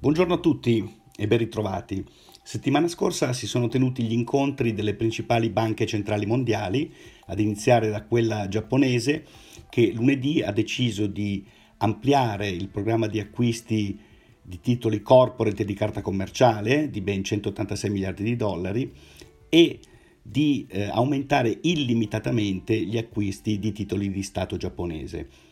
Buongiorno a tutti e ben ritrovati. Settimana scorsa si sono tenuti gli incontri delle principali banche centrali mondiali, ad iniziare da quella giapponese, che lunedì ha deciso di ampliare il programma di acquisti di titoli corporate e di carta commerciale di ben 186 miliardi di dollari e di eh, aumentare illimitatamente gli acquisti di titoli di Stato giapponese.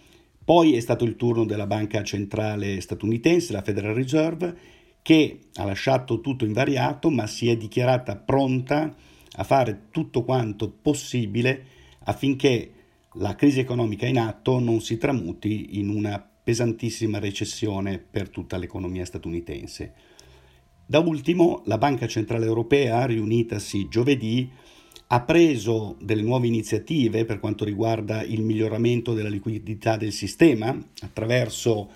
Poi è stato il turno della banca centrale statunitense, la Federal Reserve, che ha lasciato tutto invariato ma si è dichiarata pronta a fare tutto quanto possibile affinché la crisi economica in atto non si tramuti in una pesantissima recessione per tutta l'economia statunitense. Da ultimo, la Banca Centrale Europea, riunitasi giovedì, ha preso delle nuove iniziative per quanto riguarda il miglioramento della liquidità del sistema attraverso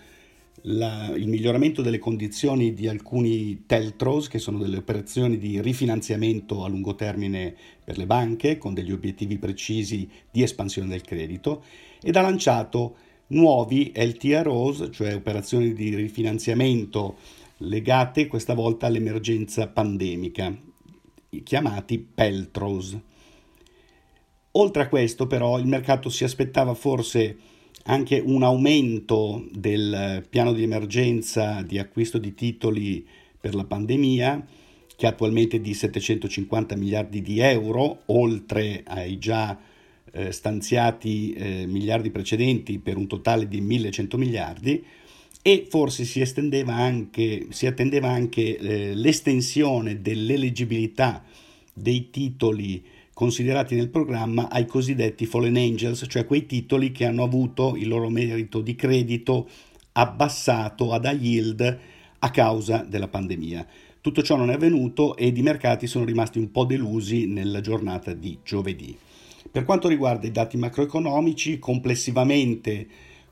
la, il miglioramento delle condizioni di alcuni teltros, che sono delle operazioni di rifinanziamento a lungo termine per le banche, con degli obiettivi precisi di espansione del credito, ed ha lanciato nuovi LTROs, cioè operazioni di rifinanziamento legate questa volta all'emergenza pandemica, chiamati Peltros. Oltre a questo, però, il mercato si aspettava forse anche un aumento del piano di emergenza di acquisto di titoli per la pandemia, che attualmente è di 750 miliardi di euro, oltre ai già eh, stanziati eh, miliardi precedenti per un totale di 1100 miliardi. E forse si, anche, si attendeva anche eh, l'estensione dell'eleggibilità dei titoli considerati nel programma ai cosiddetti fallen angels, cioè quei titoli che hanno avuto il loro merito di credito abbassato ad high yield a causa della pandemia. Tutto ciò non è avvenuto ed i mercati sono rimasti un po' delusi nella giornata di giovedì. Per quanto riguarda i dati macroeconomici, complessivamente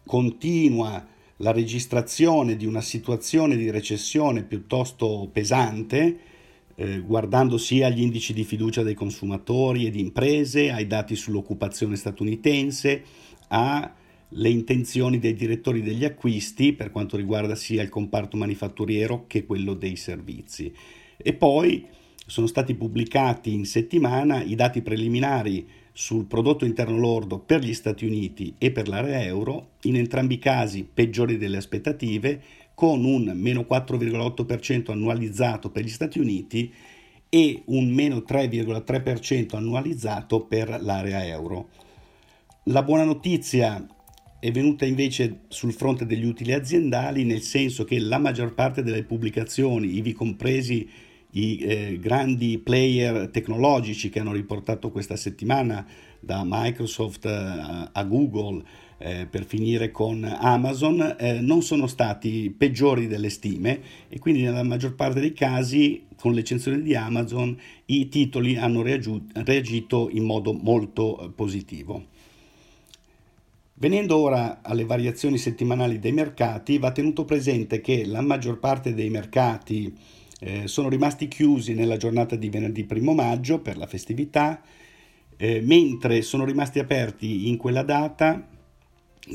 continua la registrazione di una situazione di recessione piuttosto pesante, eh, guardando sia agli indici di fiducia dei consumatori e di imprese, ai dati sull'occupazione statunitense, alle intenzioni dei direttori degli acquisti per quanto riguarda sia il comparto manifatturiero che quello dei servizi. E poi sono stati pubblicati in settimana i dati preliminari sul prodotto interno lordo per gli Stati Uniti e per l'area euro, in entrambi i casi peggiori delle aspettative, con un meno 4,8% annualizzato per gli Stati Uniti e un meno 3,3% annualizzato per l'area euro. La buona notizia è venuta invece sul fronte degli utili aziendali, nel senso che la maggior parte delle pubblicazioni, ivi compresi i eh, grandi player tecnologici che hanno riportato questa settimana da Microsoft a, a Google eh, per finire con Amazon eh, non sono stati peggiori delle stime e quindi nella maggior parte dei casi con l'eccezione di Amazon i titoli hanno reagito in modo molto eh, positivo. Venendo ora alle variazioni settimanali dei mercati, va tenuto presente che la maggior parte dei mercati eh, sono rimasti chiusi nella giornata di venerdì 1 maggio per la festività, eh, mentre sono rimasti aperti in quella data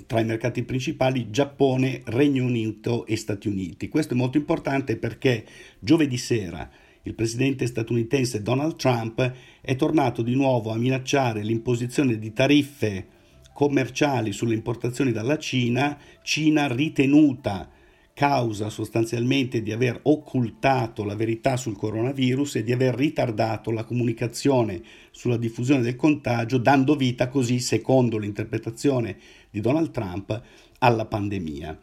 tra i mercati principali Giappone, Regno Unito e Stati Uniti. Questo è molto importante perché giovedì sera il presidente statunitense Donald Trump è tornato di nuovo a minacciare l'imposizione di tariffe commerciali sulle importazioni dalla Cina, Cina ritenuta causa sostanzialmente di aver occultato la verità sul coronavirus e di aver ritardato la comunicazione sulla diffusione del contagio, dando vita così, secondo l'interpretazione di Donald Trump, alla pandemia.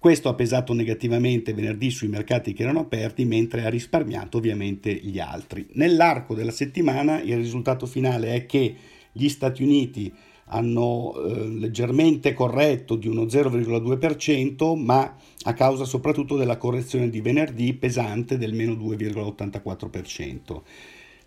Questo ha pesato negativamente venerdì sui mercati che erano aperti, mentre ha risparmiato ovviamente gli altri. Nell'arco della settimana il risultato finale è che gli Stati Uniti hanno eh, leggermente corretto di uno 0,2%, ma a causa soprattutto della correzione di venerdì pesante del meno 2,84%.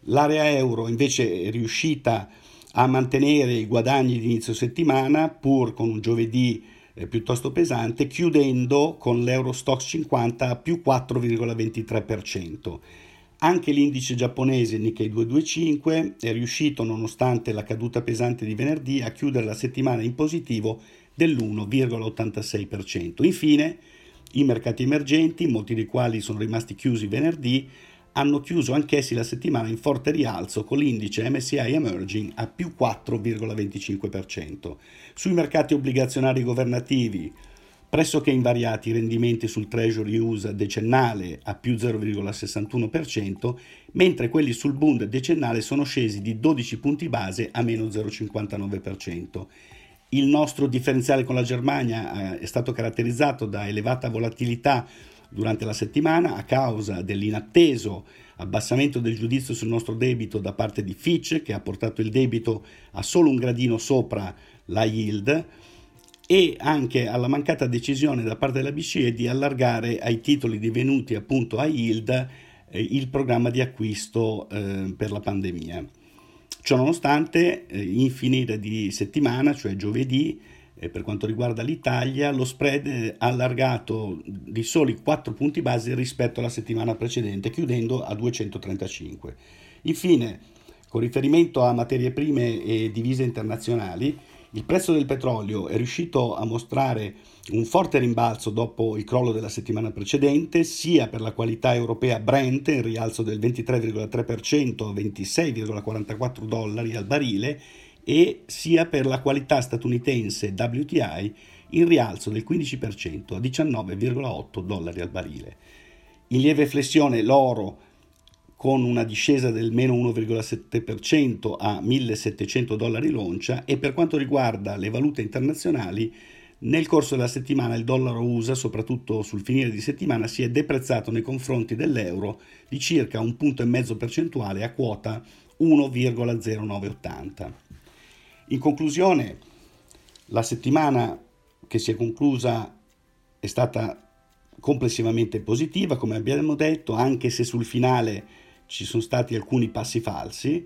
L'area euro invece è riuscita a mantenere i guadagni di inizio settimana pur con un giovedì eh, piuttosto pesante, chiudendo con l'Eurostox 50 a più 4,23%. Anche l'indice giapponese Nikkei 225 è riuscito, nonostante la caduta pesante di venerdì, a chiudere la settimana in positivo dell'1,86%. Infine, I mercati emergenti, molti dei quali sono rimasti chiusi venerdì, hanno chiuso anch'essi la settimana in forte rialzo con l'indice MSI Emerging a più 4,25%. Sui mercati obbligazionari governativi, pressoché invariati i rendimenti sul Treasury USA decennale a più 0,61%, mentre quelli sul Bund decennale sono scesi di 12 punti base a meno 0,59%. Il nostro differenziale con la Germania eh, è stato caratterizzato da elevata volatilità durante la settimana a causa dell'inatteso abbassamento del giudizio sul nostro debito da parte di Fitch che ha portato il debito a solo un gradino sopra la yield e anche alla mancata decisione da parte della BCE di allargare ai titoli divenuti appunto a yield eh, il programma di acquisto eh, per la pandemia. Ciononostante, eh, in finire di settimana, cioè giovedì, eh, per quanto riguarda l'Italia, lo spread è allargato di soli 4 punti base rispetto alla settimana precedente, chiudendo a 235. Infine, con riferimento a materie prime e divise internazionali, il prezzo del petrolio è riuscito a mostrare un forte rimbalzo dopo il crollo della settimana precedente, sia per la qualità europea Brent in rialzo del 23,3% a 26,44 dollari al barile e sia per la qualità statunitense WTI in rialzo del 15% a 19,8 dollari al barile. In lieve flessione l'oro con una discesa del meno 1,7% a 1700 dollari l'oncia e per quanto riguarda le valute internazionali nel corso della settimana il dollaro USA, soprattutto sul finire di settimana, si è deprezzato nei confronti dell'euro di circa un punto e mezzo percentuale a quota 1,0980. In conclusione, la settimana che si è conclusa è stata complessivamente positiva, come abbiamo detto, anche se sul finale ci sono stati alcuni passi falsi.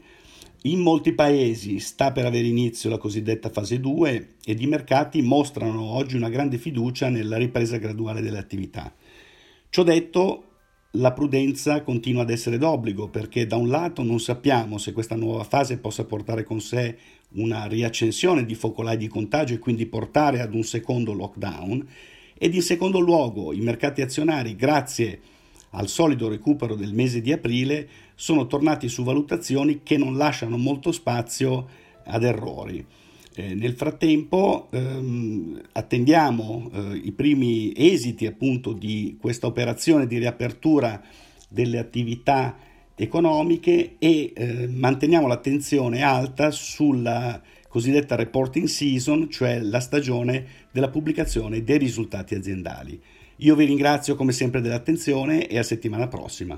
In molti paesi sta per avere inizio la cosiddetta fase 2 ed i mercati mostrano oggi una grande fiducia nella ripresa graduale delle attività. Ciò detto, la prudenza continua ad essere d'obbligo perché da un lato non sappiamo se questa nuova fase possa portare con sé una riaccensione di focolai di contagio e quindi portare ad un secondo lockdown ed in secondo luogo i mercati azionari grazie a al solido recupero del mese di aprile, sono tornati su valutazioni che non lasciano molto spazio ad errori. Eh, nel frattempo ehm, attendiamo eh, i primi esiti appunto di questa operazione di riapertura delle attività economiche e eh, manteniamo l'attenzione alta sulla cosiddetta reporting season, cioè la stagione della pubblicazione dei risultati aziendali. Io vi ringrazio come sempre dell'attenzione e a settimana prossima.